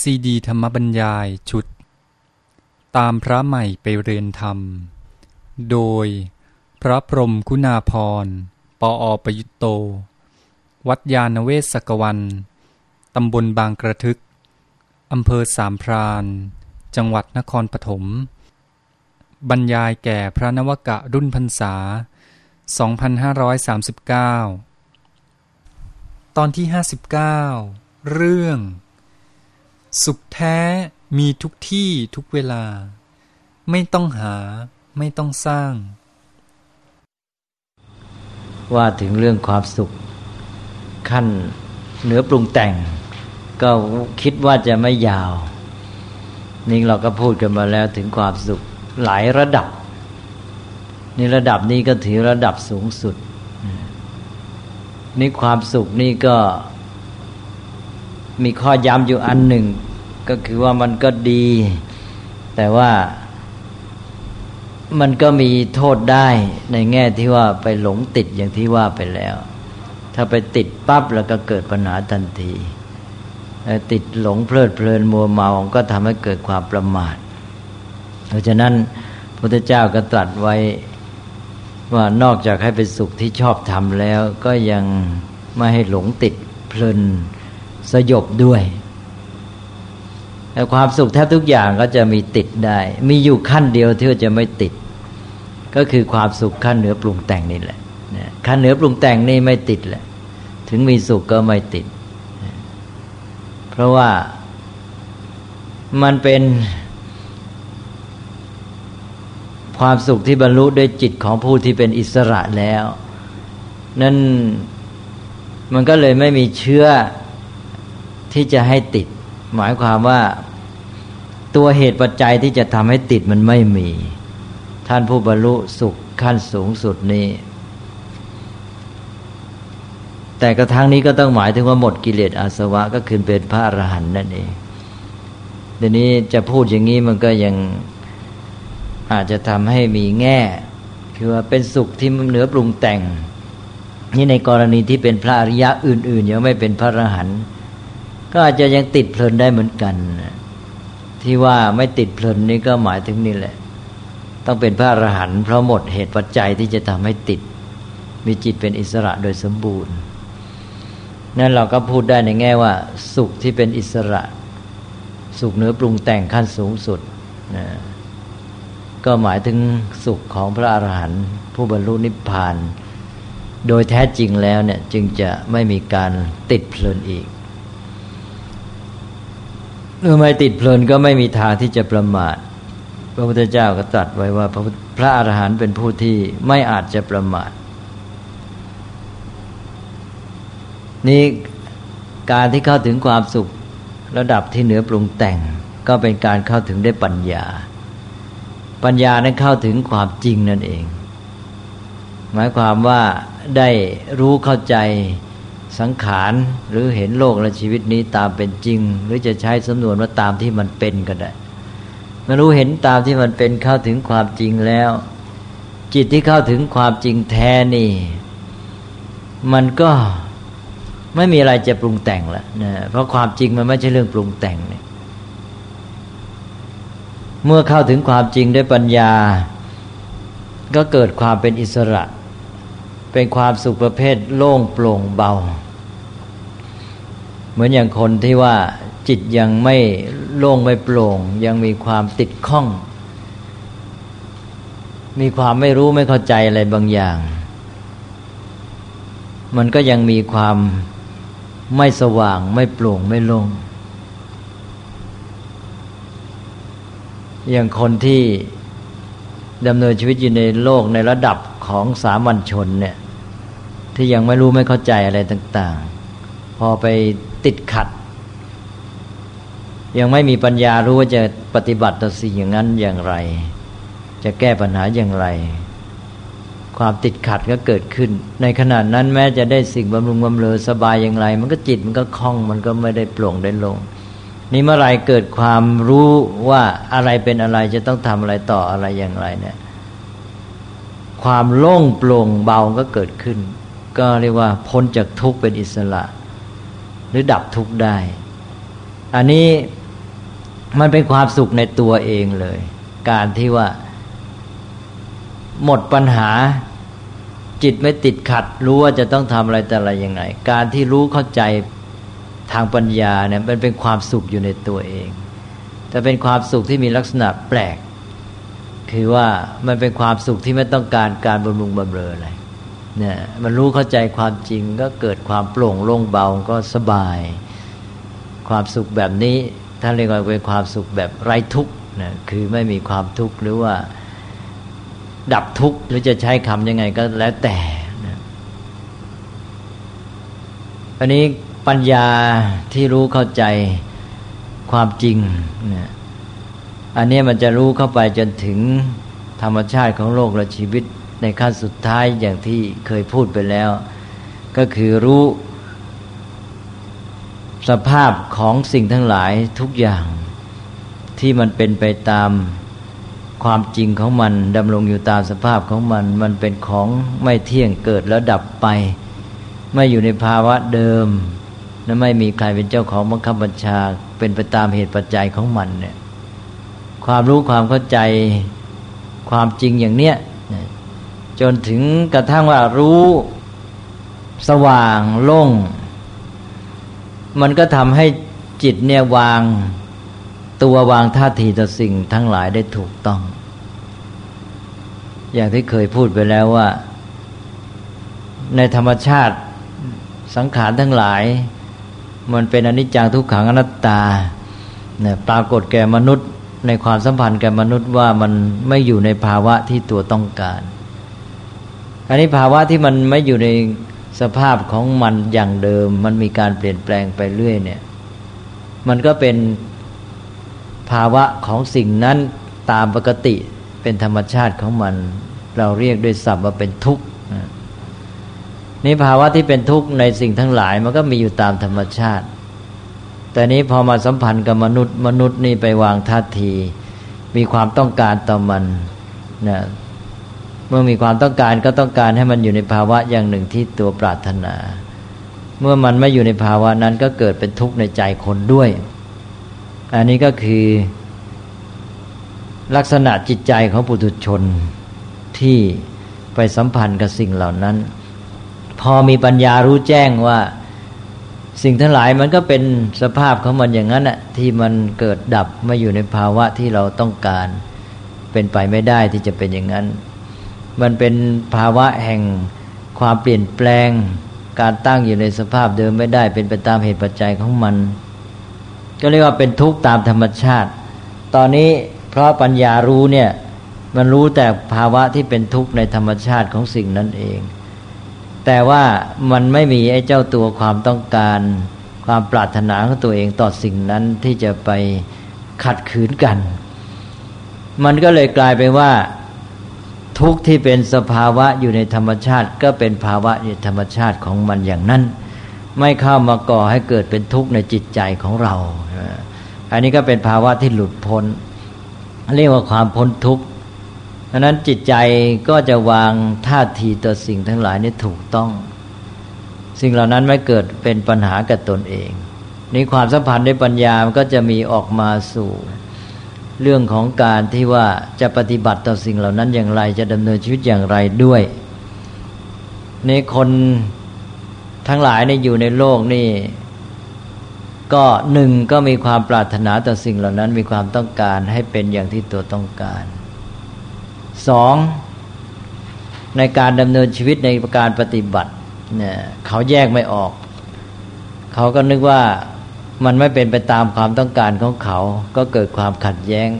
ซีดีธรรมบรรยายชุด ตามพระใหม่ไปเรียนธรรม โดยพระพรมคุณาพร ปออประยุตโต วัดยาณเวศกวัน ตำบลบางกระทึก อำเภอสามพรานจังหวัดนครปฐม บรรยายแก่พระนวกะรุ่นพรรษา 2539 ตอนที่ 59 เรื่อง สุขแท้มีทุกที่ทุกเวลา ไม่ต้องหาไม่ต้องสร้าง ว่าถึงเรื่องความสุข ขั้นเหนือปรุงแต่ง ก็คิดว่าจะไม่ยาว นี่เราก็พูดกันมาแล้วถึงความสุขหลายระดับ นี่ระดับนี้ก็ถือระดับสูงสุดนี่ความสุขนี่ก็ มีข้อย้ำอยู่อันหนึ่ง ก็คือว่ามันก็ดี แต่ว่ามันก็มีโทษได้ในแง่ที่ว่าไปหลงติดอย่างที่ว่าไปแล้ว ถ้าไปติดปั๊บแล้วก็เกิดปัญหาทันทีติดหลงเพลิดเพลินมัวเมาก็ทำให้เกิดความประมาท เพราะฉะนั้นพระพุทธเจ้าก็ตรัสไว้ว่านอกจากให้เป็นสุขที่ชอบทำแล้ว ก็ยังไม่ให้หลงติดเพลิน สยบด้วยแต่ความสุขแทบทุกอย่างก็จะมีติดได้ มีอยู่ขั้นเดียวที่จะไม่ติด ก็คือความสุขขั้นเหนือปรุงแต่งนี่แหละขั้นเหนือปรุงแต่งนี่ไม่ติดแหละ ถึงมีสุขก็ไม่ติด เพราะว่ามันเป็น ความสุขที่บรรลุด้วยจิตของผู้ที่เป็นอิสระแล้ว นั่นมันก็เลยไม่มีเชื้อ ที่จะให้ติด หมายความว่าตัวเหตุปัจจัยที่จะทำให้ติดมันไม่มี ท่านผู้บรรลุสุขขั้นสูงสุดนี้ แต่กระทั่งนี้ก็ต้องหมายถึงว่าหมดกิเลสอาสวะก็คือเป็นพระอรหันต์นั่นเองเดี๋ยวนี้จะพูดอย่างนี้มันก็ยังอาจจะทำให้มีแง่ คือว่าเป็นสุขที่เหนือปรุงแต่ง นี่ในกรณีที่เป็นพระอริยะอื่น ๆ ยังไม่เป็นพระอรหันต์ ก็อาจจะยังติดเพลินได้เหมือนกัน ที่ว่าไม่ติดเพลินนี่ก็หมายถึงนี่แหละ ต้องเป็นพระอรหันต์เพราะหมดเหตุปัจจัยที่จะทำให้ติด มีจิตเป็นอิสระโดยสมบูรณ์นั่นเราก็พูดได้ในแง่ว่า สุขที่เป็นอิสระ สุขเหนือปรุงแต่งขั้นสูงสุดนะก็หมายถึงสุขของพระอรหันต์ผู้บรรลุนิพพาน โดยแท้จริงแล้วเนี่ยจึงจะไม่มีการติดเพลินอีก เมื่อไม่ติดเพลินก็ไม่มีทางที่จะประมาท พระพุทธเจ้าก็ตรัสไว้ว่าพระอรหันต์เป็นผู้ที่ไม่อาจจะประมาท นี่การที่เข้าถึงความสุขระดับที่เหนือปรุงแต่ง ก็เป็นการเข้าถึงได้ปัญญา ปัญญานั้นเข้าถึงความจริงนั่นเอง หมายความว่าได้รู้เข้าใจ สังขารหรือเห็นโลกและชีวิตนี้ตามเป็นจริง หรือจะใช้สำนวนว่าตามที่มันเป็นก็ได้มารู้เห็นตามที่มันเป็นเข้าถึงความจริงแล้ว จิตที่เข้าถึงความจริงแท้นี่ มันก็ไม่มีอะไรจะปรุงแต่งละนะเพราะความจริงมันไม่ใช่เรื่องปรุงแต่งเนี่ยเมื่อเข้าถึงความจริงด้วยปัญญา ก็เกิดความเป็นอิสระ เป็นความสุขประเภทโล่งโปร่งเบา เหมือนอย่างคนที่ว่าจิตยังไม่โล่งไม่โปร่ง ยังมีความติดข้อง มีความไม่รู้ไม่เข้าใจอะไรบางอย่าง มันก็ยังมีความไม่สว่างไม่โปร่งไม่โล่งอย่างคนที่ดำเนินชีวิตอยู่ในโลกในระดับของสามัญชนเนี่ย ที่ยังไม่รู้ไม่เข้าใจอะไรต่าง ๆ พอไป ติดขัด ยังไม่มีปัญญารู้ว่าจะปฏิบัติต่อสิ่งอย่างนั้นอย่างไร จะแก้ปัญหาอย่างไร ความติดขัดก็เกิดขึ้น ในขณะนั้นแม้จะได้สิ่งบำรุงบำเรอสบายอย่างไร มันก็จิตมันก็คล่องมันก็ไม่ได้โปร่งได้ลงนี่เมื่อไรเกิดความรู้ว่าอะไรเป็นอะไรจะต้องทำอะไรต่ออะไรอย่างไรเนี่ย ความโล่งโปร่งเบาก็เกิดขึ้น ก็เรียกว่าพ้นจากทุกข์เป็นอิสระ หรือดับทุกข์ได้ อันนี้มันเป็นความสุขในตัวเองเลย การที่ว่า หมดปัญหาจิตไม่ติดขัด รู้ว่าจะต้องทำอะไรแต่อะไรยังไง การที่รู้เข้าใจทางปัญญาเนี่ยมันเป็นความสุขอยู่ในตัวเอง แต่เป็นความสุขที่มีลักษณะแปลก คือว่ามันเป็นความสุขที่ไม่ต้องการการบำรุงบำเรออะไร เนี่ยมันรู้เข้าใจความจริงก็เกิดความโปร่งโล่งเบาก็สบาย ความสุขแบบนี้ท่านเรียกว่าเป็นความสุขแบบไร้ทุกข์นะคือไม่มีความทุกข์หรือว่าดับทุกข์หรือจะใช้คำยังไงก็แล้วแต่นะอันนี้ปัญญาที่รู้เข้าใจความจริงนะอันนี้มันจะรู้เข้าไปจนถึงธรรมชาติของโลกและชีวิต ในขั้นสุดท้ายอย่างที่เคยพูดไปแล้ว ก็คือรู้ สภาพของสิ่งทั้งหลายทุกอย่างที่มันเป็นไปตามความจริงของมันดำรงอยู่ตามสภาพของมัน มันเป็นของไม่เที่ยงเกิดแล้วดับไป ไม่อยู่ในภาวะเดิมและไม่มีใครเป็นเจ้าของบังคับบัญชา เป็นไปตามเหตุปัจจัยของมันเนี่ยความรู้ความเข้าใจความจริงอย่างเนี้ย จนถึงกระทั่งว่ารู้สว่างโล่ง มันก็ทำให้จิตเนี่ยวางตัววางท่าทีต่อสิ่งทั้งหลายได้ถูกต้อง อย่างที่เคยพูดไปแล้วว่า ในธรรมชาติสังขารทั้งหลาย มันเป็นอนิจจังทุกขังอนัตตาเนี่ยปรากฏแก่มนุษย์ในความสัมพันธ์แก่มนุษย์ว่ามันไม่อยู่ในภาวะที่ตัวต้องการ อันนี้ภาวะที่มันไม่อยู่ในสภาพของมันอย่างเดิม มันมีการเปลี่ยนแปลงไปเรื่อยเนี่ย มันก็เป็นภาวะของสิ่งนั้นตามปกติเป็นธรรมชาติของมัน เราเรียกด้วยศัพท์ว่าเป็นทุกข์นี่ภาวะที่เป็นทุกข์ในสิ่งทั้งหลายมันก็มีอยู่ตามธรรมชาติ แต่นี้พอมาสัมพันธ์กับมนุษย์ มนุษย์นี่ไปวางท่าที มีความต้องการต่อมันนะ เมื่อมีความต้องการก็ต้องการให้มันอยู่ในภาวะอย่างหนึ่งที่ตัวปรารถนา เมื่อมันไม่อยู่ในภาวะนั้นก็เกิดเป็นทุกข์ในใจคนด้วย อันนี้ก็คือลักษณะจิตใจของปุถุชนที่ไปสัมพันธ์กับสิ่งเหล่านั้น พอมีปัญญารู้แจ้งว่าสิ่งทั้งหลายมันก็เป็นสภาพของมันอย่างนั้นอะที่มันเกิดดับไม่อยู่ในภาวะที่เราต้องการ เป็นไปไม่ได้ที่จะเป็นอย่างนั้น มันเป็นภาวะแห่งความเปลี่ยนแปลง การตั้งอยู่ในสภาพเดิมไม่ได้ เป็นไปตามเหตุปัจจัยของมัน ก็เรียกว่าเป็นทุกข์ตามธรรมชาติ ตอนนี้เพราะปัญญารู้เนี่ยมันรู้แต่ภาวะที่เป็นทุกข์ในธรรมชาติของสิ่งนั้นเอง แต่ว่ามันไม่มีไอ้เจ้าตัวความต้องการความปรารถนาของตัวเองต่อสิ่งนั้นที่จะไปขัดขืนกัน มันก็เลยกลายเป็นว่า ทุกที่เป็นสภาวะอยู่ในธรรมชาติ ก็เป็นภาวะในธรรมชาติของมันอย่างนั้น ไม่เข้ามาก่อให้เกิดเป็นทุกข์ในจิตใจของเรา อันนี้ก็เป็นภาวะที่หลุดพ้น เรียกว่าความพ้นทุกข์ดังนั้นจิตใจก็จะวางท่าทีต่อสิ่งทั้งหลายนี้ถูกต้อง สิ่งเหล่านั้นไม่เกิดเป็นปัญหากับตนเองนี่ความสัมพันธ์ในปัญญามันก็จะมีออกมาสู่ เรื่องของการที่ว่าจะปฏิบัติต่อสิ่งเหล่านั้นอย่างไร จะดำเนินชีวิตอย่างไรด้วย ในคนทั้งหลายในอยู่ในโลกนี่ ก็หนึ่งก็มีความปรารถนาต่อสิ่งเหล่านั้น มีความต้องการให้เป็นอย่างที่ตัวต้องการสองในการดำเนินชีวิตในการปฏิบัติเนี่ยเขาแยกไม่ออก เขาก็นึกว่า มันไม่เป็นไปตามความต้องการของเขา ก็เกิดความขัดแย้ง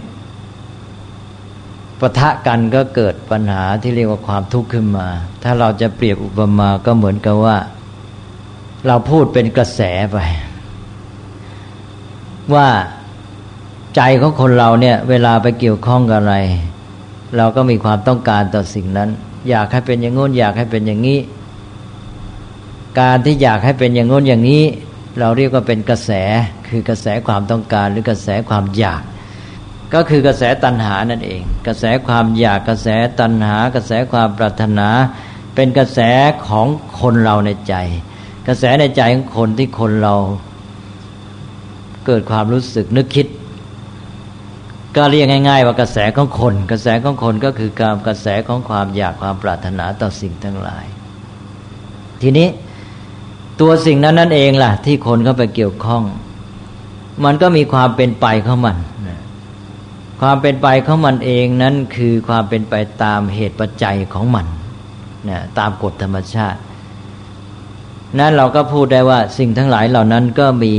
ปะทะกันก็เกิดปัญหาที่เรียกว่าความทุกข์ขึ้นมา ถ้าเราจะเปรียบอุปมาก็เหมือนกับว่า เราพูดเป็นกระแสไป ว่าใจของคนเราเนี่ยเวลาไปเกี่ยวข้องกับอะไร เราก็มีความต้องการต่อสิ่งนั้น อยากให้เป็นอย่างงู้นอยากให้เป็นอย่างนี้ การที่อยากให้เป็นอย่างงู้นอย่างนี้ เราเรียกว่าเป็นกระแสคือกระแสความต้องการหรือกระแสความอยาก ก็คือกระแสตัณหานั่นเอง กระแสความอยากกระแสตัณหา กระแสความปรารถนา เป็นกระแสของคนเราในใจ กระแสในใจของคนที่คนเรา เกิดความรู้สึกนึกคิด ก็เรียกง่าย ๆ ว่ากระแสของคน กระแสของคนก็คือการกระแสของความอยากความปรารถนาต่อสิ่งทั้งหลาย ทีนี้ ตัวสิ่งนั้นนั่นเองล่ะ ที่คนเข้าไปเกี่ยวข้อง มันก็มีความเป็นไปของมัน ความเป็นไปของมันเองนั้นคือความเป็นไปตามเหตุปัจจัยของมันนะตามกฎธรรมชาติ นั้นเราก็พูดได้ว่าสิ่งทั้งหลายเหล่านั้นก็มี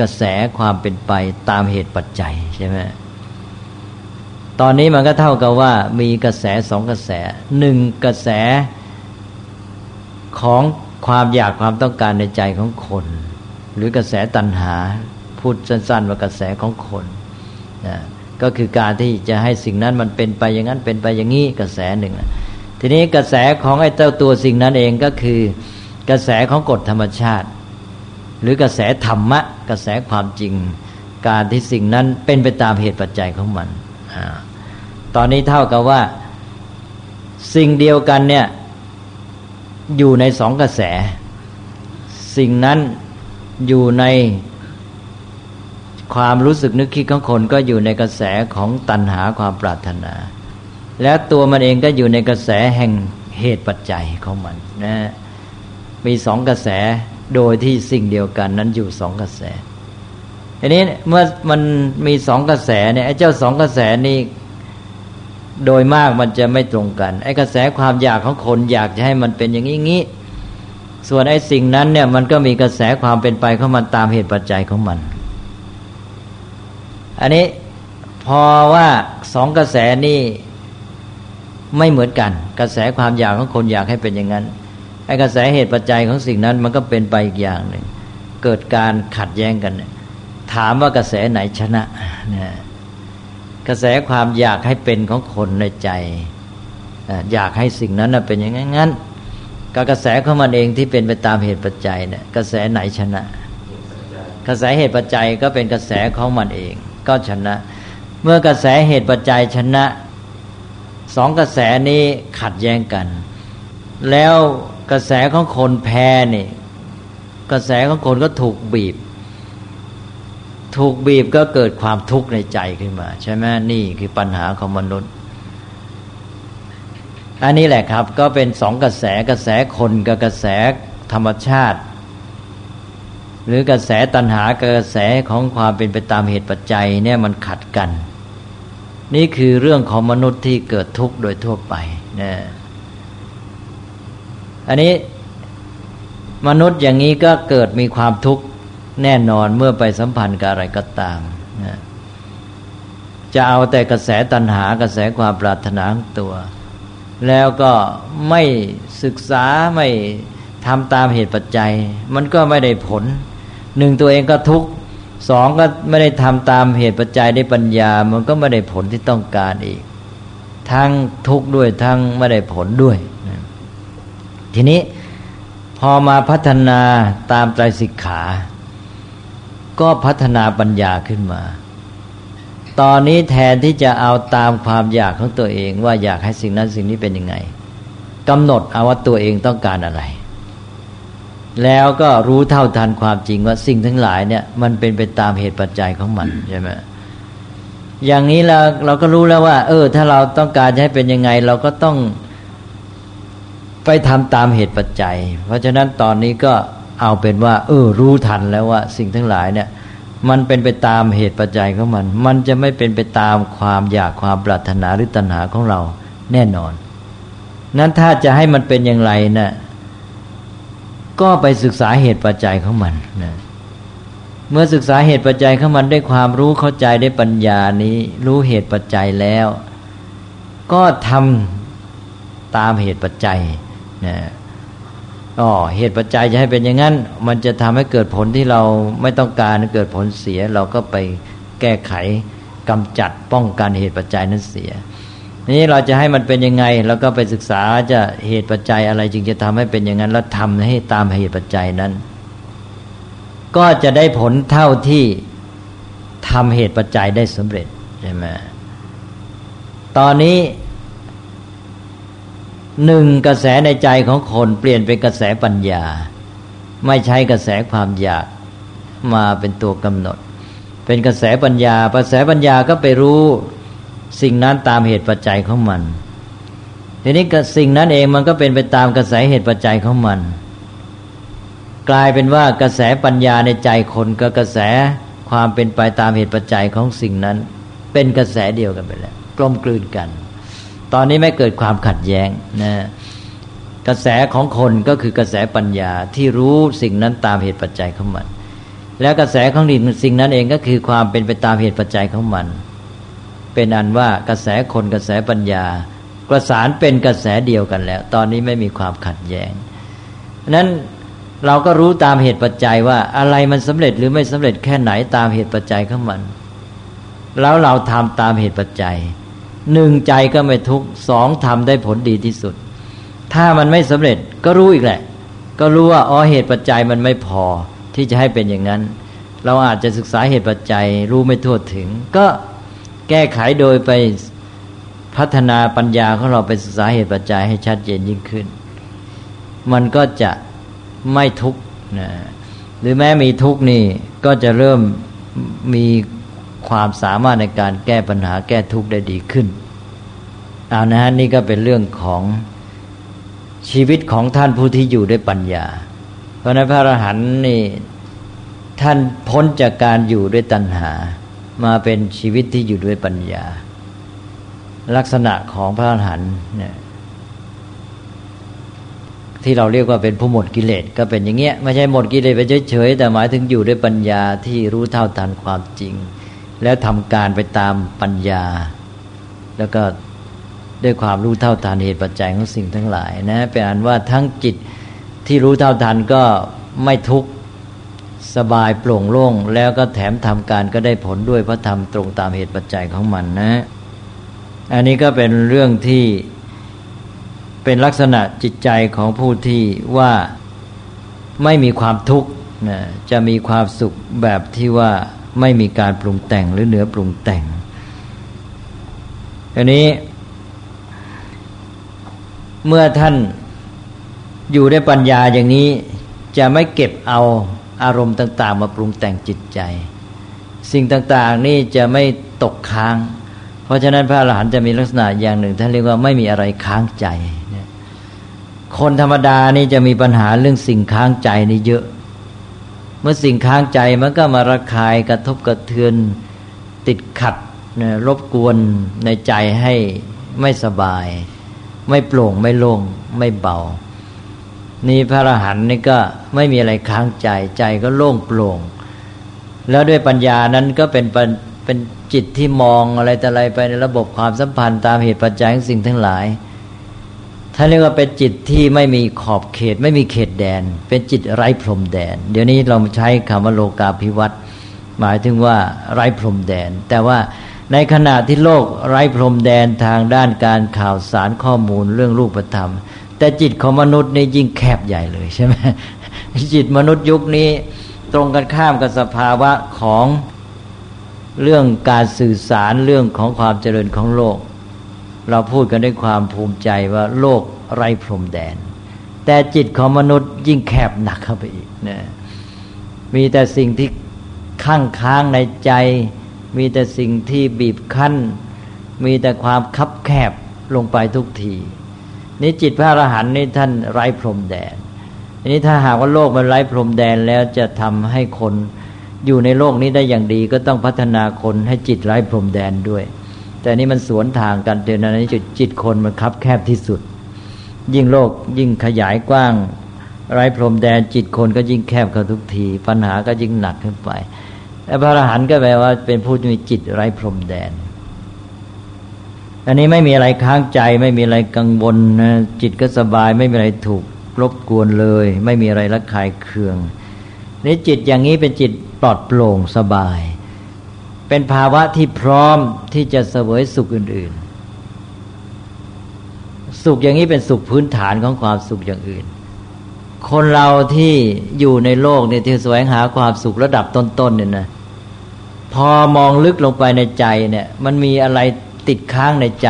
กระแสความเป็นไปตามเหตุปัจจัยใช่ไหมตอนนี้มันก็เท่ากับว่ามีกระแสสองกระแสหนึ่งกระแสของ ความอยากความต้องการในใจของคน หรือกระแสตัณหา พูดสั้นๆว่ากระแสของคนนะก็คือการที่จะให้สิ่งนั้นมันเป็นไปอย่างนั้นเป็นไปอย่างนี้กระแสหนึ่งทีนี้กระแสของไอ้เจ้าตัวสิ่งนั้นเองก็คือกระแสของกฎธรรมชาติ หรือกระแสธรรมะ กระแสความจริง การที่สิ่งนั้นเป็นไปตามเหตุปัจจัยของมันอตอนนี้เท่ากับว่า สิ่งเดียวกันเนี่ย อยู่ในสองกระแส สิ่งนั้นอยู่ในความรู้สึกนึกคิดของคนก็อยู่ในกระแสของตัณหาความปรารถนา และตัวมันเองก็อยู่ในกระแสแห่งเหตุปัจจัยของมันนะมีสองกระแสโดยที่สิ่งเดียวกันนั้นอยู่สองกระแสอันนี้เมื่อมันมีสองกระแสเนี่ยเจ้าสองกระแสนี้ โดยมากมันจะไม่ตรงกัน ไอ้กระแสความอยากของคนอยากจะให้มันเป็นอย่างนี้งี้ส่วนไอ้สิ่งนั้นเนี่ยมันก็มีกระแสความเป็นไปของมันตามเหตุปัจจัยของมัน อันนี้พอว่าสองกระแสนี่ไม่เหมือนกัน กระแสความอยากของคนอยากให้เป็นอย่างนั้นไอ้กระแสเหตุปัจจัยของสิ่งนั้นมันก็เป็นไปอีกอย่างหนึ่งเกิดการขัดแย้งกัน ถามว่ากระแสไหนชนะนะ กระแสความอยากให้เป็นของคนในใจ อยากให้สิ่งนั้นเป็นอย่างนั้นกกระแสของมันเองที่เป็นไปตามเหตุปัจจัยเนี่ยกระแสไหนชนะ กระแสเหตุปัจจัยก็เป็นกระแสของมันเอง ก็ชนะ เมื่อกระแสเหตุปัจจัยชนะสองกระแสนี้ขัดแย้งกัน แล้วกระแสของคนแพ้นี่กระแสของคนก็ถูกบีบ ถูกบีบก็เกิดความทุกข์ในใจขึ้นมา ใช่ไหมนี่คือปัญหาของมนุษย์ อันนี้แหละครับ ก็เป็นสองกระแสกระแสคนกับกระแสธรรมชาติ หรือกระแสตัณหากระแสของความเป็นไปตามเหตุปัจจัยเนี่ยมันขัดกัน นี่คือเรื่องของมนุษย์ที่เกิดทุกข์โดยทั่วไปนะอันนี้มนุษย์อย่างนี้ก็เกิดมีความทุกข์ แน่นอนเมื่อไปสัมพันธ์กับอะไรก็ตามนะจะเอาแต่กระแสตัณหากระแสความปรารถนาของตัว แล้วก็ไม่ศึกษาไม่ทำตามเหตุปัจจัย มันก็ไม่ได้ผล หนึ่งตัวเองก็ทุกข์สองก็ไม่ได้ทำตามเหตุปัจจัยได้ปัญญา มันก็ไม่ได้ผลที่ต้องการอีก ทั้งทุกข์ด้วยทั้งไม่ได้ผลด้วยทีนี้พอมาพัฒนาตามใจสิกขา ก็พัฒนาปัญญาขึ้นมา ตอนนี้แทนที่จะเอาตามความอยากของตัวเองว่าอยากให้สิ่งนั้นสิ่งนี้เป็นยังไงกำหนดเอาว่าตัวเองต้องการอะไร แล้วก็รู้เท่าทันความจริงว่าสิ่งทั้งหลายเนี่ย มันเป็นไปตามเหตุปัจจัยของมันใช่ไหมอย่างนี้เราเราก็รู้แล้วว่า เออ ถ้าเราต้องการให้เป็นยังไง เราก็ต้องไปทำตามเหตุปัจจัย เพราะฉะนั้นตอนนี้ก็ เอาเป็นว่า เออ รู้ทันแล้วว่า สิ่งทั้งหลายเนี่ย มันเป็นไปตามเหตุปัจจัยของมัน มันจะไม่เป็นไปตามความอยากความปรารถนาหรือตัณหาของเราแน่นอน นั้นถ้าจะให้มันเป็นอย่างไรนะ่ะก็ไปศึกษาเหตุปัจจัยของมันนะเมื่อศึกษาเหตุปัจจัยของมันได้ความรู้เข้าใจได้ปัญญานี้ รู้เหตุปัจจัยแล้ว ก็ทำตามเหตุปัจจัยนะ อ๋อเหตุปัจจัยจะให้เป็นอย่างนั้น มันจะทำให้เกิดผลที่เราไม่ต้องการเกิดผลเสีย เราก็ไปแก้ไขกำจัดป้องกันเหตุปัจจัยนั้นเสีย นี้เราจะให้มันเป็นยังไงเราก็ไปศึกษาจะเหตุปัจจัยอะไรจึงจะทำให้เป็นอย่างนั้นแล้วทำให้ตามเหตุปัจจัยนั้น ก็จะได้ผลเท่าที่ทำเหตุปัจจัยได้สำเร็จใช่ไหมตอนนี้ หนึ่งกระแสในใจของคนเปลี่ยนเป็นกระแสปัญญา ไม่ใช้กระแสความอยากมาเป็นตัวกำหนด เป็นกระแสปัญญา กระแสปัญญาก็ไปรู้สิ่งนั้นตามเหตุปัจจัยของมัน ทีนี้สิ่งนั้นเองมันก็เป็นไปตามกระแสเหตุปัจจัยของมัน กลายเป็นว่ากระแสปัญญาในใจคนกับกระแสความเป็นไปตามเหตุปัจจัยของสิ่งนั้น เป็นกระแสเดียวกันไปแล้วกลมกลืนกัน ตอนนี้ไม่เกิดความขัดแย้งนะกระแสของคนก็คือกระแสปัญญาที่รู้สิ่งนั้นตามเหตุปัจจัยของมัน แล้วกระแสของสิ่งนั้นเองก็คือความเป็นไปตามเหตุปัจจัยของมัน เป็นอันว่ากระแสคนกระแสปัญญา ประสานเป็นกระแสเดียวกันแล้ว ตอนนี้ไม่มีความขัดแย้งนั้นเราก็รู้ตามเหตุปัจจัยว่าอะไรมันสำเร็จหรือไม่สำเร็จแค่ไหนตามเหตุปัจจัยของมัน แล้วเราทำตามเหตุปัจจัย หนึ่งใจก็ไม่ทุกสองทำได้ผลดีที่สุด ถ้ามันไม่สำเร็จก็รู้อีกแหละ ก็รู้ว่าอ๋อเหตุปัจจัยมันไม่พอที่จะให้เป็นอย่างนั้น เราอาจจะศึกษาเหตุปัจจัยรู้ไม่ทั่วถึง ก็แก้ไขโดยไปพัฒนาปัญญาของเราไปศึกษาเหตุปัจจัยให้ชัดเจนยิ่งขึ้น มันก็จะไม่ทุกข์นะหรือแม้มีทุกข์นี่ก็จะเริ่มมี ความสามารถในการแก้ปัญหาแก้ทุกข์ได้ดีขึ้นเอานะฮะนี่ก็เป็นเรื่องของชีวิตของท่านผู้ที่อยู่ด้วยปัญญา เพราะนั้นพระอรหันต์นี่ท่านพ้นจากการอยู่ด้วยตัณหา มาเป็นชีวิตที่อยู่ด้วยปัญญา ลักษณะของพระอรหันต์เนี่ยที่เราเรียกว่าเป็นผู้หมดกิเลสก็เป็นอย่างเงี้ยไม่ใช่หมดกิเลสไปเฉยๆแต่หมายถึงอยู่ด้วยปัญญาที่รู้เท่าทันความจริง แล้วทำการไปตามปัญญา แล้วก็ด้วยความรู้เท่าทันเหตุปัจจัยของสิ่งทั้งหลายนะเป็นอันว่าทั้งจิตที่รู้เท่าทันก็ไม่ทุกข์สบายโปร่งโล่งแล้วก็แถมทำการก็ได้ผลด้วยพระธรรมตรงตามเหตุปัจจัยของมันนะ อันนี้ก็เป็นเรื่องที่เป็นลักษณะจิตใจของผู้ที่ว่าไม่มีความทุกข์นะจะมีความสุขแบบที่ว่า ไม่มีการปรุงแต่งหรือเหนือปรุงแต่งอันนี้ เมื่อท่านอยู่ในปัญญาอย่างนี้จะไม่เก็บเอาอารมณ์ต่าง ๆ มาปรุงแต่งจิตใจ สิ่งต่างๆนี่จะไม่ตกค้าง เพราะฉะนั้นพระอรหันต์จะมีลักษณะอย่างหนึ่งท่านเรียกว่าไม่มีอะไรค้างใจคนธรรมดานี่จะมีปัญหาเรื่องสิ่งค้างใจนี่เยอะ มื่อสิ่งค้างใจมันก็มาระคายกระทบกระเทือนติดขัดรบกวนในใจให้ไม่สบาย ไม่โปร่งไม่โล่งไม่เบา นี่พระอรหันต์นี่ก็ไม่มีอะไรค้างใจใจก็โล่งโปร่ง แล้วด้วยปัญญานั้นก็เป็นเป็นจิตที่มองอะไรแต่อะไรไปในระบบความสัมพันธ์ตามเหตุปัจจัยของสิ่งทั้งหลาย ท่านเรียกว่าเป็นจิตที่ไม่มีขอบเขต ไม่มีเขตแดน เป็นจิตไร้พรมแดน เดี๋ยวนี้เราใช้คำว่าโลกาภิวัตน์หมายถึงว่าไร้พรมแดน แต่ว่าในขณะที่โลกไร้พรมแดนทางด้านการข่าวสารข้อมูลเรื่องรูปธรรม แต่จิตของมนุษย์นี่ยิ่งแคบใหญ่เลยใช่ไหมจิตมนุษย์ยุคนี้ตรงกันข้ามกับสภาวะของเรื่องการสื่อสารเรื่องของความเจริญของโลก เราพูดกันด้วยความภูมิใจว่าโลกไร้พรมแดน แต่จิตของมนุษย์ยิ่งแคบหนักเข้าไปอีกนะมีแต่สิ่งที่ข้างค้างในใจ มีแต่สิ่งที่บีบคั้น มีแต่ความคับแคบลงไปทุกทีนี่จิตพระอรหันต์นี่ท่านไร้พรมแดนอันนี้ถ้าหากว่าโลกมันไร้พรมแดนแล้วจะทำให้คนอยู่ในโลกนี้ได้อย่างดีก็ต้องพัฒนาคนให้จิตไร้พรมแดนด้วย แต่นี่มันสวนทางกันเดียวนั้นจุดจิตคนมันคับแคบที่สุด ยิ่งโลกยิ่งขยายกว้าง ไร้พรมแดนจิตคนก็ยิ่งแคบเข้าทุกที ปัญหาก็ยิ่งหนักขึ้นไปพระอรหันต์ก็แปลว่าเป็นผู้มีจิตไร้พรมแดน อันนี้ไม่มีอะไรค้างใจ ไม่มีอะไรกังวลนะจิตก็สบาย ไม่มีอะไรถูกรบกวนเลย ไม่มีอะไรระคายเคืองนี่จิตอย่างนี้เป็นจิตปลอดโปร่งสบาย เป็นภาวะที่พร้อมที่จะเสวยสุขอื่น ๆ สุขอย่างนี้เป็นสุขพื้นฐานของความสุขอย่างอื่น คนเราที่อยู่ในโลกเนี่ยที่แสวงหาความสุขระดับต้นๆเนี่ยนะพอมองลึกลงไปในใจเนี่ยมันมีอะไรติดค้างในใจ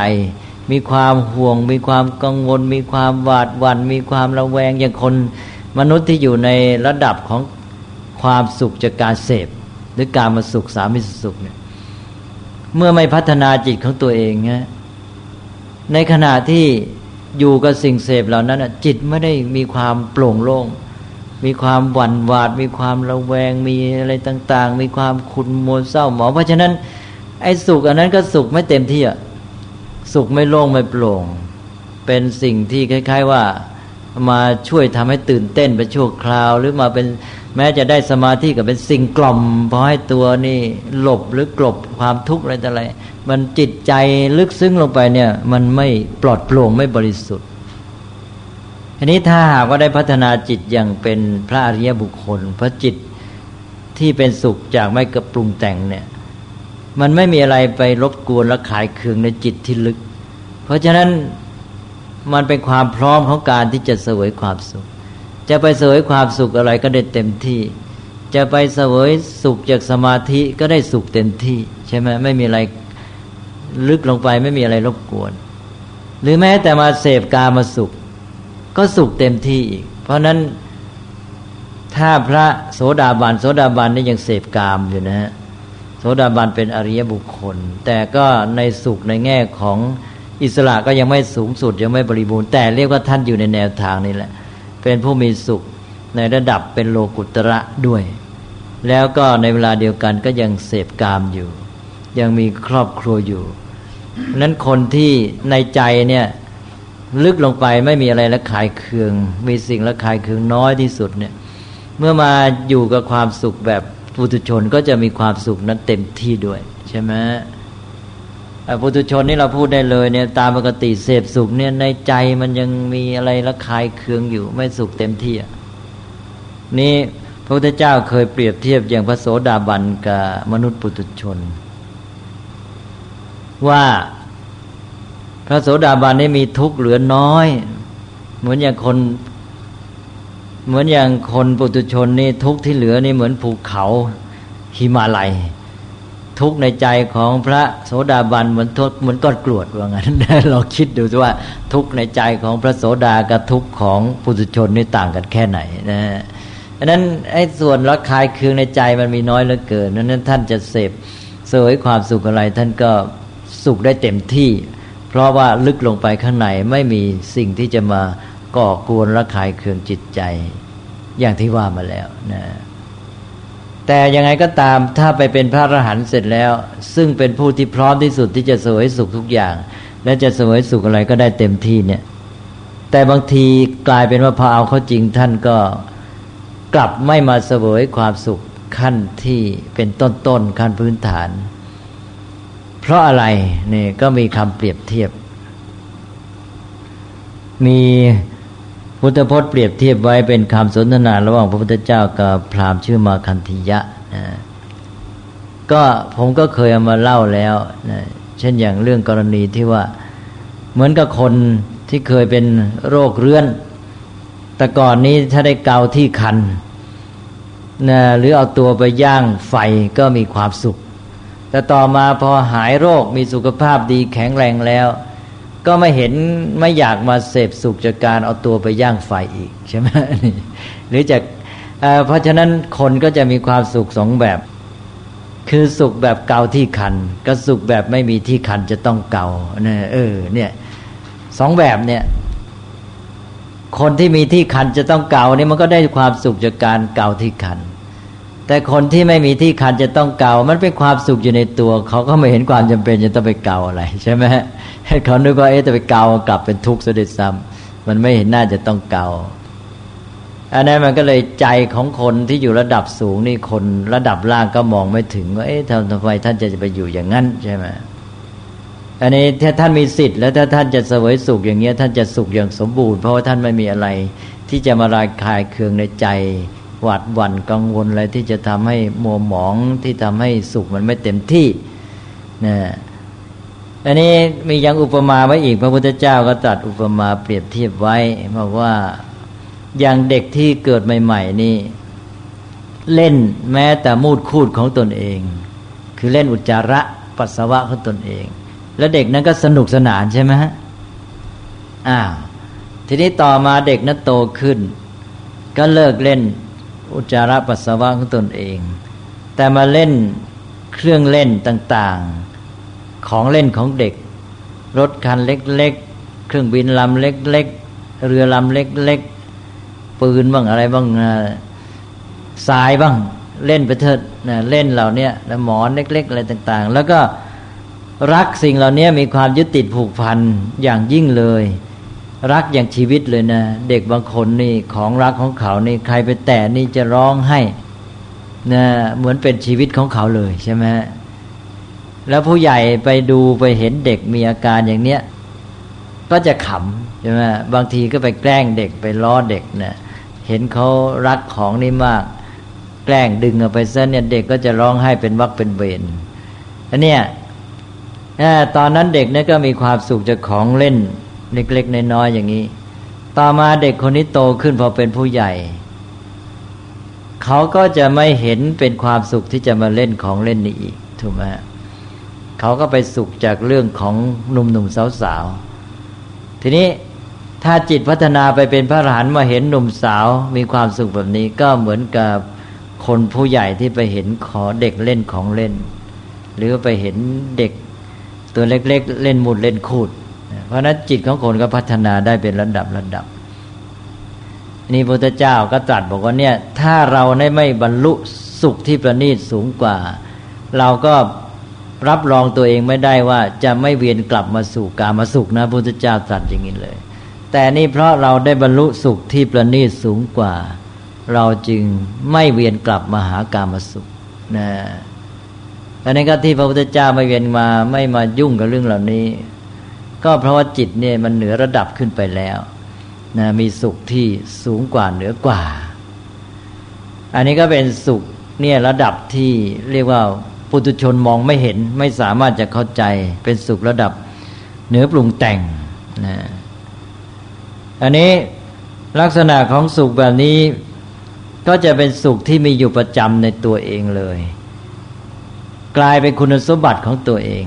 มีความห่วง มีความกังวล มีความหวาดหวัน่นมีความระแวงอย่างคนมนุษย์ที่อยู่ในระดับของความสุขจากการเสพ หรือการมาสุขสามิสุขเนี่ยเมื่อไม่พัฒนาจิตของตัวเองฮะในขณะที่อยู่กับสิ่งเสพเหล่านั้นจิตไม่ได้มีความโปร่งโล่ง มีความหวั่นหวาด มีความระแวง มีอะไรต่าง ๆ มีความขุนมัวเศร้าหมองเพราะฉะนั้น ไอ้สุขอันนั้นก็สุขไม่เต็มที่อะสุขไม่โล่งไม่โปร่ง เป็นสิ่งที่คล้าย ๆ ว่า มาช่วยทำให้ตื่นเต้นไปชั่วคราว หรือมาเป็นแม้จะได้สมาธิกับเป็นสิ่งกล่อมพอให้ตัวนี่หลบหรือกลบความทุกข์อะไรต่ออะไรมันจิตใจลึกซึ้งลงไปเนี่ย มันไม่ปลอดโปร่งไม่บริสุทธิ์อันนี้ถ้าหากว่าได้พัฒนาจิตอย่างเป็นพระอริยบุคคลพระจิตที่เป็นสุขจากไม่กระปรุงแต่งเนี่ย มันไม่มีอะไรไปรบกวนและขายเคืองในจิตที่ลึก เพราะฉะนั้น มันเป็นความพร้อมของการที่จะเสวยความสุข จะไปเสวยความสุขอะไรก็ได้เต็มที่ จะไปเสวยสุขจากสมาธิก็ได้สุขเต็มที่ ใช่ไหมไม่มีอะไรลึกลงไปไม่มีอะไรรบกวน หรือแม้แต่มาเสพกามาสุข ก็สุขเต็มที่อีก เพราะนั้นถ้าพระโสดาบันโสดาบันนี่ยังเสพกามอยู่นะฮะโสดาบันเป็นอริยบุคคล แต่ก็ในสุขในแง่ของ อิสระก็ยังไม่สูงสุดยังไม่บริบูรณ์แต่เรียกว่าท่านอยู่ในแนวทางนี้แหละ เป็นผู้มีสุขในระดับเป็นโลกุตระด้วย แล้วก็ในเวลาเดียวกันก็ยังเสพกามอยู่ ยังมีครอบครัวอยู่นั้นคนที่ในใจเนี่ยลึกลงไปไม่มีอะไรละขายเคือง มีสิ่งละขายเคืองน้อยที่สุดเนี่ยเมื่อมาอยู่กับความสุขแบบปุถุชนก็จะมีความสุขนั้นเต็มที่ด้วย ใช่ไหม ปุถุชนนี่เราพูดได้เลยเนี่ยตามปกติเสพสุขเนี่ยในใจมันยังมีอะไรละคายเคืองอยู่ไม่สุขเต็มที่นี่พระพุทธเจ้าเคยเปรียบเทียบอย่างพระโสดาบันกับมนุษย์ปุถุชน ว่าพระโสดาบันนี่มีทุกข์เหลือน้อย เหมือนอย่างคน เหมือนอย่างคนปุถุชนนี่ทุกข์ที่เหลือนี่เหมือนภูเขาหิมาลัย ทุกในใจของพระโสดาบันเหมือนทุกเหมือนก้อนกรวดว่างั้นเราคิดดูว่าทุกในใจของพระโสดากับทุกของปุถุชนนี่ต่างกันแค่ไหนนะอันนั้นไอ้ส่วนรักคายเคืองในใจมันมีน้อยเหลือเกินนั้นท่านจะเสพเสวยความสุขอะไรท่านก็สุขได้เต็มที่ เพราะว่าลึกลงไปข้างในไม่มีสิ่งที่จะมาก่อกวนรักคายเคืองจิตใจ อย่างที่ว่ามาแล้วนะ แต่ยังไงก็ตามถ้าไปเป็นพระอรหันต์เสร็จแล้ว ซึ่งเป็นผู้ที่พร้อมที่สุดที่จะสวยสุขทุกอย่าง และจะสวยสุขอะไรก็ได้เต็มที่เนี่ย แต่บางทีกลายเป็นว่าพอเอาเขาจริงท่านก็กลับไม่มาเสวยความสุขขั้นที่เป็นต้นๆขั้นพื้นฐาน เพราะอะไรนี่ก็มีคำเปรียบเทียบ มี พุทธพจน์เปรียบเทียบไว้เป็นคำสนทนาระหว่างพระพุทธเจ้ากับพราหมณ์ชื่อมาคันธิยะนะก็ผมก็เคยเอามาเล่าแล้วนะเช่นอย่างเรื่องกรณีที่ว่าเหมือนกับคนที่เคยเป็นโรคเรื้อน แต่ก่อนนี้ถ้าได้เกาที่คันนะหรือเอาตัวไปย่างไฟก็มีความสุข แต่ต่อมาพอหายโรคมีสุขภาพดีแข็งแรงแล้ว ก็ไม่เห็นไม่อยากมาเสพสุขจากการเอาตัวไปย่างไฟอีกใช่ไหมหรือจากเพราะฉะนั้นคนก็จะมีความสุขสองแบบ คือสุขแบบเกาที่คันก็สุขแบบไม่มีที่คันจะต้องเกาเนี่ยเออ เนี่ยสองแบบเนี่ย คนที่มีที่คันจะต้องเกาเนี่ยมันก็ได้ความสุขจากการเกาที่คัน แต่คนที่ไม่มีที่คันจะต้องเกา มันเป็นความสุขอยู่ในตัว เขาก็ไม่เห็นความจำเป็นจะต้องไปเกาอะไร ใช่ไหมเขานึกว่าเอ๊ะจะไปเกากลับเป็นทุกข์เสด็จซ้ำมันไม่เห็นน่าจะต้องเกา อันนั้นมันก็เลยใจของคนที่อยู่ระดับสูงนี่คนระดับล่างก็มองไม่ถึงว่าเอ๊ะทำทำไมท่านจะไปอยู่อย่างนั้นใช่ไหมอันนี้ถ้าท่านมีสิทธิ์แล้วถ้าท่านจะเสวยสุขอย่างเงี้ยท่านจะสุขอย่างสมบูรณ์เพราะว่าท่านไม่มีอะไรที่จะมาลายคลายเคืองในใจ วาดหวั่นกังวลอะไรที่จะทำให้มัวหมองที่ทำให้สุขมันไม่เต็มที่นะอันนี้มียังอุปมาไว้อีก พระพุทธเจ้าก็ตัดอุปมาเปรียบเทียบไว้บอกว่าอย่างเด็กที่เกิดใหม่ ๆ นี่ เล่นแม้แต่มูดคูดของตนเอง คือเล่นอุจจาระปัสสาวะของตนเอง แล้วเด็กนั้นก็สนุกสนานใช่ไหมฮะอ้าวทีนี้ต่อมาเด็กนั้นโตขึ้น ก็เลิกเล่น อุจจาระปัสสาวะของตนเอง แต่มาเล่นเครื่องเล่นต่างๆ ของเล่นของเด็ก รถคันเล็กๆ เครื่องบินลำเล็กๆ เรือลำเล็กๆ ปืนบ้างอะไรบ้างสายบ้างเล่นไปเถิดนะเล่นเหล่านี้แล้วหมอนเล็ก ๆ อะไรต่างๆ แล้วก็รักสิ่งเหล่านี้มีความยึดติดผูกพันอย่างยิ่งเลย รักอย่างชีวิตเลยนะ เด็กบางคนนี่ของรักของเขานี่ใครไปแตะนี่จะร้องให้นะเหมือนเป็นชีวิตของเขาเลยใช่ไหมแล้วผู้ใหญ่ไปดูไปเห็นเด็กมีอาการอย่างเนี้ยก็จะขำใช่ไหมบางทีก็ไปแกล้งเด็กไปล้อเด็กนะเห็นเขารักของนี่มาก แกล้งดึงเอาไปซะเนี่ยเด็กก็จะร้องไห้เป็นวักเป็นเวรอันเนี้ยตอนนั้นเด็กเนี่ยก็มีความสุขจากของเล่น เล็กๆน้อยๆอย่างนี้ ต่อมาเด็กคนนี้โตขึ้นพอเป็นผู้ใหญ่ เขาก็จะไม่เห็นเป็นความสุขที่จะมาเล่นของเล่นนี้อีกถูกไหมเขาก็ไปสุขจากเรื่องของหนุ่มๆสาวๆทีนี้ถ้าจิตพัฒนาไปเป็นพระอรหันต์มาเห็นหนุ่มสาวมีความสุขแบบนี้ก็เหมือนกับคนผู้ใหญ่ที่ไปเห็นขอเด็กเล่นของเล่น หรือไปเห็นเด็กตัวเล็ก ๆ เล่นมุดเล่นคูด เพราะนั้นจิตของคนก็พัฒนาได้เป็นระดับระดับ นี่พระพุทธเจ้าก็ตรัสบอกว่าเนี่ย ถ้าเราได้ไม่บรรลุสุขที่ประณีตสูงกว่า เราก็รับรองตัวเองไม่ได้ว่าจะไม่เวียนกลับมาสู่กามาสุขนะพระพุทธเจ้าตรัสอย่างนี้เลย แต่นี่เพราะเราได้บรรลุสุขที่ประณีตสูงกว่า เราจึงไม่เวียนกลับมาหากามาสุขนะอันนี้ก็ที่พระพุทธเจ้าไม่เวียนมาไม่มายุ่งกับเรื่องเหล่านี้ ก็เพราะว่าจิตเนี่ยมันเหนือระดับขึ้นไปแล้วนะมีสุขที่สูงกว่าเหนือกว่า อันนี้ก็เป็นสุขเนี่ยระดับที่เรียกว่าปุถุชนมองไม่เห็นไม่สามารถจะเข้าใจเป็นสุขระดับเหนือปรุงแต่งนะอันนี้ลักษณะของสุขแบบนี้ก็จะเป็นสุขที่มีอยู่ประจำในตัวเองเลย กลายเป็นคุณสมบัติของตัวเอง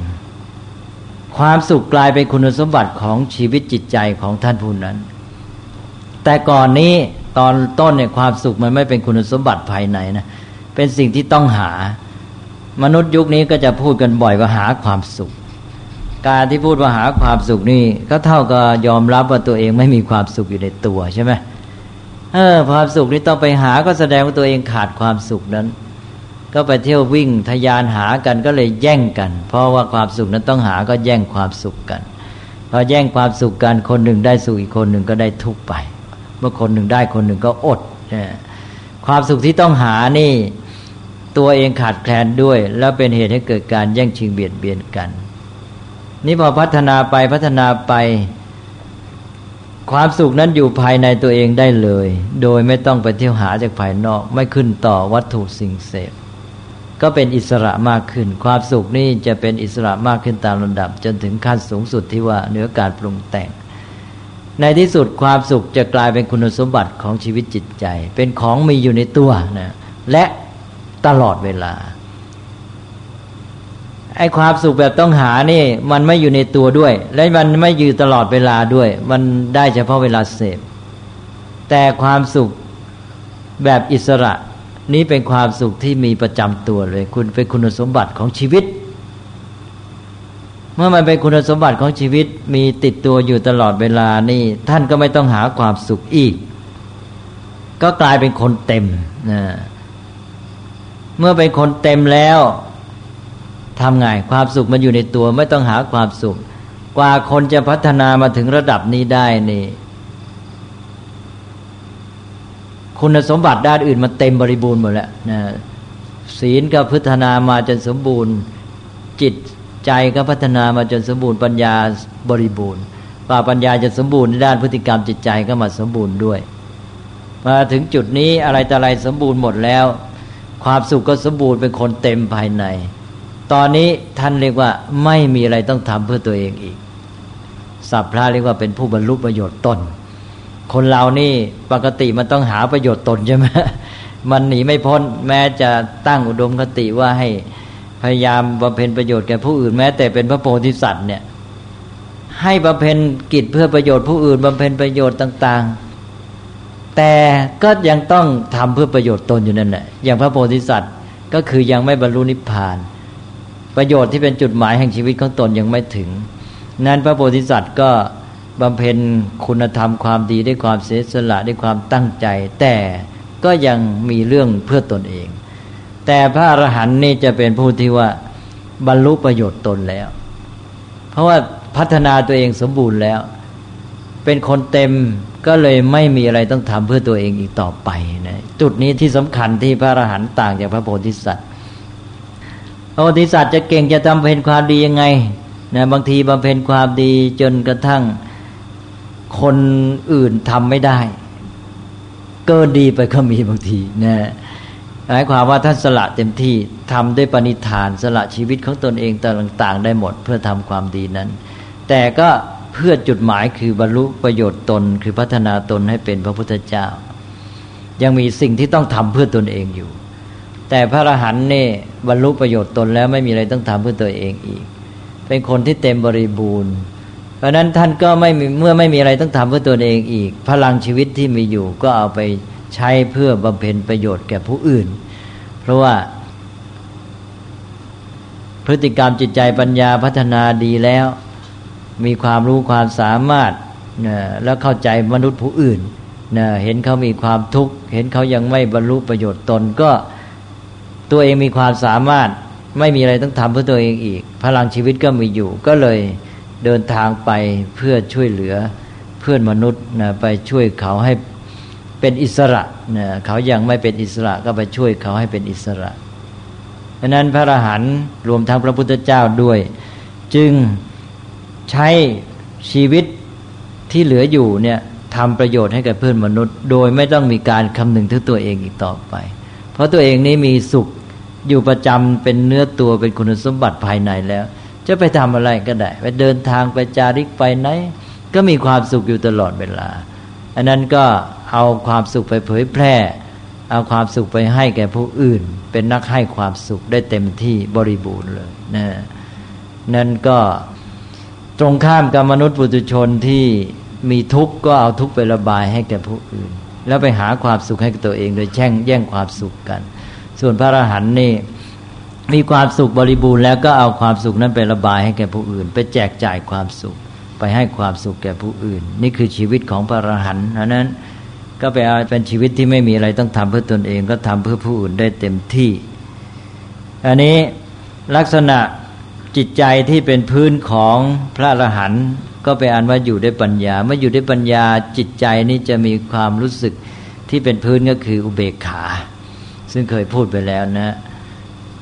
ความสุขกลายเป็นคุณสมบัติของชีวิตจิตใจของท่านผู้นั้น แต่ก่อนนี้ตอนต้นเนี่ยความสุขมันไม่เป็นคุณสมบัติภายในนะเป็นสิ่งที่ต้องหา มนุษย์ยุคนี้ก็จะพูดกันบ่อยว่าหาความสุข การที่พูดว่าหาความสุขนี่ก็เท่ากับยอมรับว่าตัวเองไม่มีความสุขอยู่ในตัวใช่ไหมเออความสุขนี่ต้องไปหาก็แสดงว่าตัวเองขาดความสุขนั้น ก็ไปเที่ยววิ่งทยานหากันก็เลยแย่งกัน เพราะว่าความสุขนั้นต้องหาก็แย่งความสุขกันพอแย่งความสุขกันคนหนึ่งได้สุขอีกคนหนึ่งก็ได้ทุกไป เมื่อคนหนึ่งได้คนหนึ่งก็อดความสุขที่ต้องหานี่ตัวเองขาดแคลนด้วย แล้วเป็นเหตุให้เกิดการแย่งชิงเบียดเบียนกัน นี่พอพัฒนาไปพัฒนาไป ความสุขนั้นอยู่ภายในตัวเองได้เลย โดยไม่ต้องไปเที่ยวหาจากภายนอก ไม่ขึ้นต่อวัตถุสิ่งเสพ ก็เป็นอิสระมากขึ้น ความสุขนี่จะเป็นอิสระมากขึ้นตามลำดับ จนถึงขั้นสูงสุดที่ว่าเหนือการปรุงแต่ง ในที่สุดความสุขจะกลายเป็นคุณสมบัติของชีวิตจิตใจ เป็นของมีอยู่ในตัวนะและตลอดเวลาไอ้ความสุขแบบต้องหานี่ มันไม่อยู่ในตัวด้วย และมันไม่อยู่ตลอดเวลาด้วย มันได้เฉพาะเวลาเสพแต่ความสุขแบบอิสระ นี้เป็นความสุขที่มีประจำตัวเลย คุณเป็นคุณสมบัติของชีวิต เมื่อมันเป็นคุณสมบัติของชีวิตมีติดตัวอยู่ตลอดเวลานี่ ท่านก็ไม่ต้องหาความสุขอีก ก็กลายเป็นคนเต็มนะเมื่อเป็นคนเต็มแล้วทำไงความสุขมันอยู่ในตัวไม่ต้องหาความสุข กว่าคนจะพัฒนามาถึงระดับนี้ได้นี่ คุณสมบัติด้านอื่นมันเต็มบริบูรณ์หมดแล้วนะศีลก็พัฒนามาจนสมบูรณ์ จิตใจก็พัฒนามาจนสมบูรณ์ปัญญาบริบูรณ์ป่าปัญญาจะสมบูรณ์ในด้านพฤติกรรมจิตใจก็มาสมบูรณ์ด้วย มาถึงจุดนี้อะไรแต่อะไรสมบูรณ์หมดแล้ว ความสุขก็สมบูรณ์เป็นคนเต็มภายใน ตอนนี้ท่านเรียกว่าไม่มีอะไรต้องทำเพื่อตัวเองอีกสัพพะเรียกว่าเป็นผู้บรรลุประโยชน์ตน คนเรานี่ปกติมันต้องหาประโยชน์ตนใช่ไหมมันหนีไม่พ้นแม้จะตั้งอุดมคติว่าให้พยายามบำเพ็ญประโยชน์แก่ผู้อื่นแม้แต่เป็นพระโพธิสัตว์เนี่ยให้บำเพ็ญกิจเพื่อประโยชน์ผู้อื่นบำเพ็ญประโยชน์ต่าง ๆ แต่ก็ยังต้องทำเพื่อประโยชน์ตนอยู่นั่นแหละอย่างพระโพธิสัตว์ก็คือยังไม่บรรลุนิพพานปประโยชน์ที่เป็นจุดหมายแห่งชีวิตของตนยังไม่ถึง นั้นพระโพธิสัตว์ก็ บำเพ็ญคุณธรรมความดีด้วยความเสียสละด้วยความตั้งใจ แต่ก็ยังมีเรื่องเพื่อตนเอง แต่พระอรหันต์นี่จะเป็นผู้ที่ว่าบรรลุประโยชน์ตนแล้ว เพราะว่าพัฒนาตัวเองสมบูรณ์แล้ว เป็นคนเต็มก็เลยไม่มีอะไรต้องทำเพื่อตัวเองอีกต่อไปนะจุดนี้ที่สำคัญที่พระอรหันต์ต่างจากพระโพธิสัตว์พระโพธิสัตว์จะเก่งจะทำเพ็ญความดียังไงนะบางทีบำเพ็ญความดีจนกระทั่ง คนอื่นทำไม่ได้กินดีไปก็มีบางทีนะหมายความว่าท่านสละเต็มที่ทำด้วยปณิธานสละชีวิตของตนเองต่าง ๆ ได้หมดเพื่อทำความดีนั้น แต่ก็เพื่อจุดหมายคือบรรลุประโยชน์ตน คือพัฒนาตนให้เป็นพระพุทธเจ้า ยังมีสิ่งที่ต้องทำเพื่อตนเองอยู่ แต่พระอรหันต์เนี่บรรลุประโยชน์ตนแล้วไม่มีอะไรต้องทำเพื่อตัวเองอีก เป็นคนที่เต็มบริบูรณ์ เพราะนั้นท่านก็ไม่เมื่อไม่มีอะไรต้องทำเพื่อตัวเองอีก พลังชีวิตที่มีอยู่ก็เอาไปใช้เพื่อบำเพ็ญประโยชน์แก่ผู้อื่น เพราะว่า พฤติกรรมจิตใจปัญญาพัฒนาดีแล้ว มีความรู้ความสามารถแล้วเข้าใจมนุษย์ผู้อื่นเห็นเขามีความทุกข์เห็นเขายังไม่บรรลุประโยชน์ตนก็ตัวเองมีความสามารถไม่มีอะไรต้องทำเพื่อตัวเองอีก พลังชีวิตก็มีอยู่ก็เลย เดินทางไปเพื่อช่วยเหลือเพื่อนมนุษย์นะไปช่วยเขาให้เป็นอิสระเนี่ยเขายังไม่เป็นอิสระก็ไปช่วยเขาให้เป็นอิสระดังนั้นพระอรหันต์รวมทั้งพระพุทธเจ้าด้วย จึงใช้ชีวิตที่เหลืออยู่เนี่ยทำประโยชน์ให้กับเพื่อนมนุษย์ โดยไม่ต้องมีการคำนึงถึงตัวเองอีกต่อไป เพราะตัวเองนี้มีสุขอยู่ประจำเป็นเนื้อตัวเป็นคุณสมบัติภายในแล้ว จะไปทำอะไรก็ได้ ไปเดินทางไปจาริกไปไหน ก็มีความสุขอยู่ตลอดเวลา อันนั้นก็เอาความสุขไปเผยแพร่ เอาความสุขไปให้แก่ผู้อื่น เป็นนักให้ความสุขได้เต็มที่บริบูรณ์เลยนะนั่นก็ตรงข้ามกับมนุษย์ปุถุชนที่มีทุกข์ก็เอาทุกข์ไประบายให้แก่ผู้อื่น แล้วไปหาความสุขให้กับตัวเอง โดยแช่งแย่งความสุขกัน ส่วนพระอรหันต์นี่ มีความสุขบริบูรณ์แล้วก็เอาความสุขนั้นไประบายให้แก่ผู้อื่น ไปแจกจ่ายความสุข ไปให้ความสุขแก่ผู้อื่น นี่คือชีวิตของพระอรหันต์เพราะนั้นก็ไปเอาเป็นชีวิตที่ไม่มีอะไรต้องทำเพื่อตนเองก็ทำเพื่อผู้อื่นได้เต็มที่ อันนี้ลักษณะจิตใจที่เป็นพื้นของพระอรหันต์ก็ไปอันว่าอยู่ด้วยปัญญา เมื่ออยู่ด้วยปัญญาจิตใจนี้จะมีความรู้สึกที่เป็นพื้นก็คืออุเบกขา ซึ่งเคยพูดไปแล้วนะ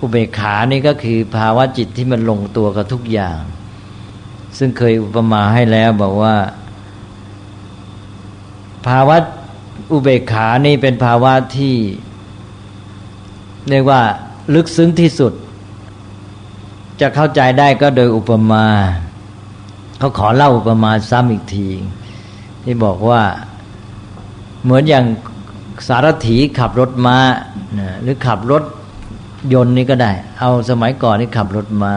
อุเบกขานี่ก็คือภาวะจิตที่มันลงตัวกับทุกอย่าง ซึ่งเคยอุปมาให้แล้วบอกว่า ภาวะอุเบกขานี่เป็นภาวะที่เรียกว่าลึกซึ้งที่สุด จะเข้าใจได้ก็โดยอุปมาเขาขอเล่าอุปมาซ้ำอีกที ที่บอกว่าเหมือนอย่างสารถีขับรถมา้าหรือขับรถ ยนต์นี่ก็ได้ เอาสมัยก่อนนี่ขับรถมา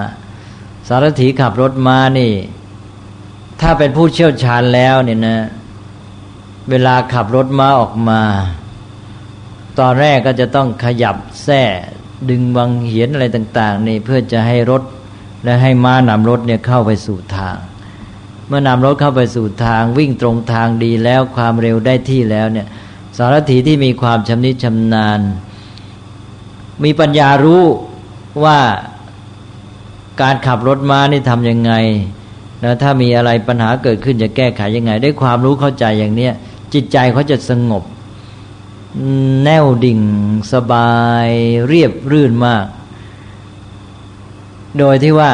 สารถีขับรถมานี่ ถ้าเป็นผู้เชี่ยวชาญแล้วเนี่ยนะ เวลาขับรถมาออกมา ตอนแรกก็จะต้องขยับแส้ดึงวังเหียนอะไรต่าง ๆ นี่เพื่อจะให้รถและให้ม้านำรถเนี่ยเข้าไปสู่ทาง เมื่อนำรถเข้าไปสู่ทางวิ่งตรงทางดีแล้วความเร็วได้ที่แล้วเนี่ยสารถีที่มีความชำนิชำนาญ มีปัญญารู้ว่าการขับรถม้านี่ทำยังไงแล้วถ้ามีอะไรปัญหาเกิดขึ้นจะแก้ไขยังไงได้ความรู้เข้าใจอย่างเนี้ยจิตใจเขาจะสงบ แน่วดิ่งสบายเรียบรื่นมาก โดยที่ว่า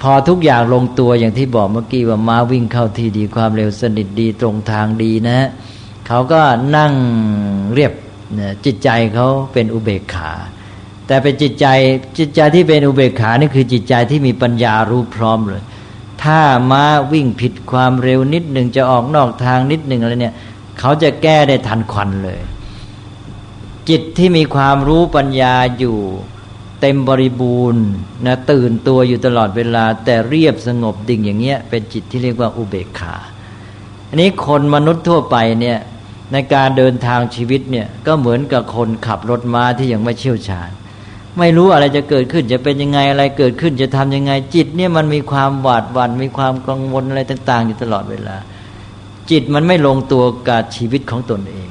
พอทุกอย่างลงตัวอย่างที่บอกเมื่อกี้ว่าม้าวิ่งเข้าที่ดีความเร็วสนิทดีตรงทางดีนะ เขาก็นั่งเรียบ จิตใจเขาเป็นอุเบกขา แต่เป็นจิตใจจิตใจที่เป็นอุเบกขานี่คือจิตใจที่มีปัญญารู้พร้อมเลย ถ้าม้าวิ่งผิดความเร็วนิดหนึ่งจะออกนอกทางนิดหนึ่งอะไรเนี่ยเขาจะแก้ได้ทันควันเลย จิตที่มีความรู้ปัญญาอยู่เต็มบริบูรณ์นะตื่นตัวอยู่ตลอดเวลา แต่เรียบสงบดิ่งอย่างเงี้ยเป็นจิตที่เรียกว่าอุเบกขา อันนี้คนมนุษย์ทั่วไปเนี่ย ในการเดินทางชีวิตเนี่ยก็เหมือนกับคนขับรถม้าที่ยังไม่เชี่ยวชาญ ไม่รู้อะไรจะเกิดขึ้นจะเป็นยังไงอะไรเกิดขึ้นจะทำยังไงจิตเนี่ยมันมีความหวาดหวัน่นมีความกังวลอะไรต่าง ๆ อยู่ตลอดเวลา จิตมันไม่ลงตัวกับชีวิตของตนเอง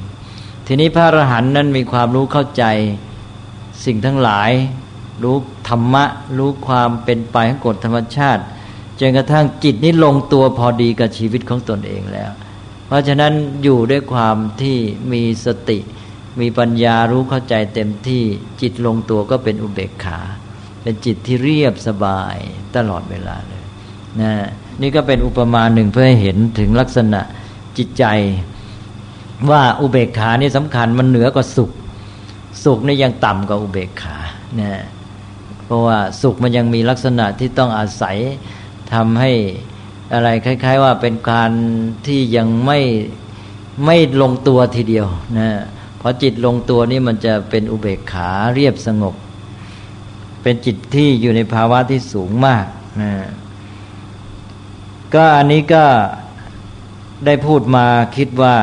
ทีนี้พระอรหันต์นั้นมีความรู้เข้าใจสิ่งทั้งหลาย รู้ธรรมะ รู้ความเป็นไปของกฎธรรมชาติจนกระทั่งจิตนี้ลงตัวพอดีกับชีวิตของตนเองแล้ว เพราะฉะนั้นอยู่ด้วยความที่มีสติ มีปัญญารู้เข้าใจเต็มที่จิตลงตัวก็เป็นอุเบกขา เป็นจิตที่เรียบสบายตลอดเวลาเลยนะนี่ก็เป็นอุปมาหนึ่งเพื่อให้เห็นถึงลักษณะจิตใจ ว่าอุเบกขานี่สำคัญมันเหนือกว่าสุข สุขนี่ยังต่ำกว่าอุเบกขานะเพราะว่าสุขมันยังมีลักษณะที่ต้องอาศัยทำให้ อะไรคล้าย ๆ ว่าเป็นการที่ยังไม่ไม่ลงตัวทีเดียวนะพอจิตลงตัวนี่มันจะเป็นอุเบกขาเรียบสงบ เป็นจิตที่อยู่ในภาวะที่สูงมากนะก็อันนี้ก็ได้พูดมาคิดว่า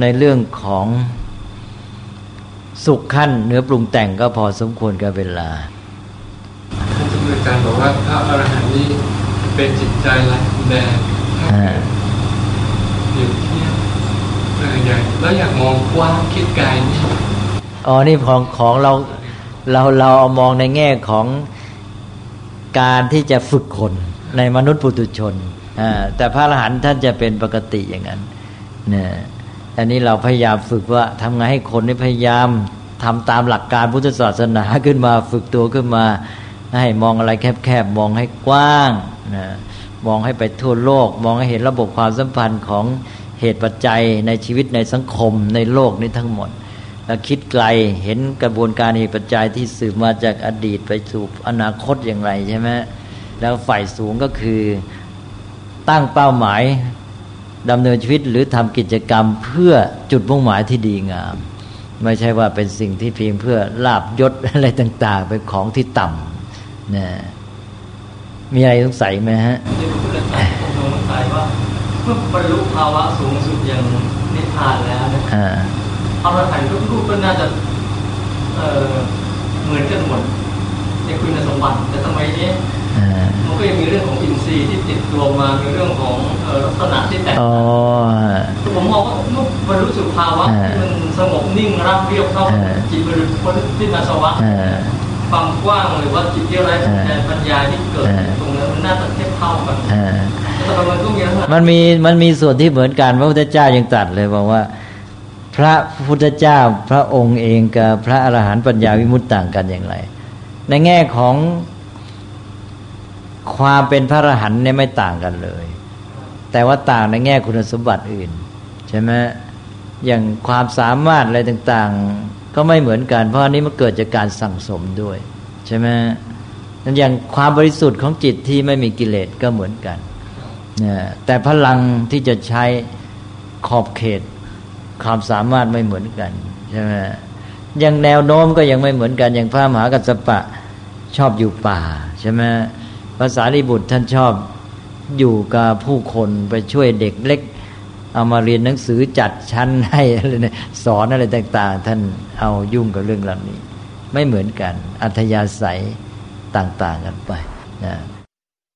ในเรื่องของสุขขั้นเนื้อปรุงแต่งก็พอสมควรกับเวลาท่านจำเริญการบอกว่าพระอรหันต์นี้ เป็นจิตใจไรแดงอยู่ที่อย่างแล้วอยากมองกว้างคิดไกลนี่อ๋อนี่ของของเราเราเราเอามองในแง่ของการที่จะฝึกคนในมนุษย์ปุถุชนแต่พระอรหันต์ท่านจะเป็นปกติอย่างนั้นเนี่ยอันนี้เราพยายามฝึกว่าทำไงให้คนนี่พยายามทำตามหลักการพุทธศาสนาขึ้นมาฝึกตัวขึ้นมา ให้มองอะไรแคบๆมองให้กว้าง นะมองให้ไปทั่วโลก มองให้เห็นระบบความสัมพันธ์ของเหตุปัจจัยในชีวิตในสังคมในโลกนี้ทั้งหมดแล้วคิดไกลเห็นกระบวนการเหตุปัจจัยที่สืบมาจากอดีตไปสู่อนาคตอย่างไรใช่ไหมแล้วฝ่ายสูงก็คือตั้งเป้าหมายดำเนินชีวิตหรือทำกิจกรรมเพื่อจุดมุ่งหมายที่ดีงาม ไม่ใช่ว่าเป็นสิ่งที่เพียงเพื่อลาบยศอะไรต่าง ๆ เป็นของที่ต่ำนะ มีอะไรสงสัยไหมฮะที่พระพุทธเจ้าสงสัยว่าเมื่อบรรลุภาวะสูงสุดอย่างนิพพานแล้วนะอรหันต์ทุกรูปก็น่าจะเเหมือนกันหมดในคุณสมบัติแต่ทำไมนี้มันก็ยังมีเรื่องของอินทรีย์ที่ติดตัวมา มีเรื่องของลักษณะที่แตกต่างผมมองว่าเมื่อบรรลุสุภาวะที่มันสงบนิ่งรับเรียบเข้าจิตบริสุทธิ์ที่มาสวะ ความกว้างหรือว่าจิตที่ไร้ปัญญาที่เกิดตรงนั้นมันน่าจะเทียบเท่ากันแต่มันก็มีมันมีมันมีส่วนที่เหมือนกันพระพุทธเจ้ายังตรัสเลยบอกว่า พระพุทธเจ้าพระองค์เองกับพระอรหันต์ปัญญาวิมุตต่างกันอย่างไร ในแง่ของความเป็นพระอรหันต์เนี่ยไม่ต่างกันเลย แต่ว่าต่างในแง่คุณสมบัติอื่น ใช่ไหมอย่างความสามารถอะไรต่างๆ ก็ไม่เหมือนกัน เพราะอันนี้มันเกิดจากการสั่งสมด้วย ใช่ไหมนั่นอย่างความบริสุทธิ์ของจิตที่ไม่มีกิเลสก็เหมือนกันนะแต่พลังที่จะใช้ขอบเขต ความสามารถไม่เหมือนกันใช่ไหมอย่างแนวโน้มก็ยังไม่เหมือนกัน อย่างพระมหากัสปะชอบอยู่ป่าใช่ไหมภาษาลิบุตรท่านชอบอยู่กับผู้คนไปช่วยเด็กเล็ก เอามาเรียนหนังสือจัดชั้นให้อะไรเนี่ยสอนอะไรต่าง ๆ ท่านเอายุ่งกับเรื่องเหล่านี้ ไม่เหมือนกัน อัธยาศัยต่าง ๆ กันไปนะ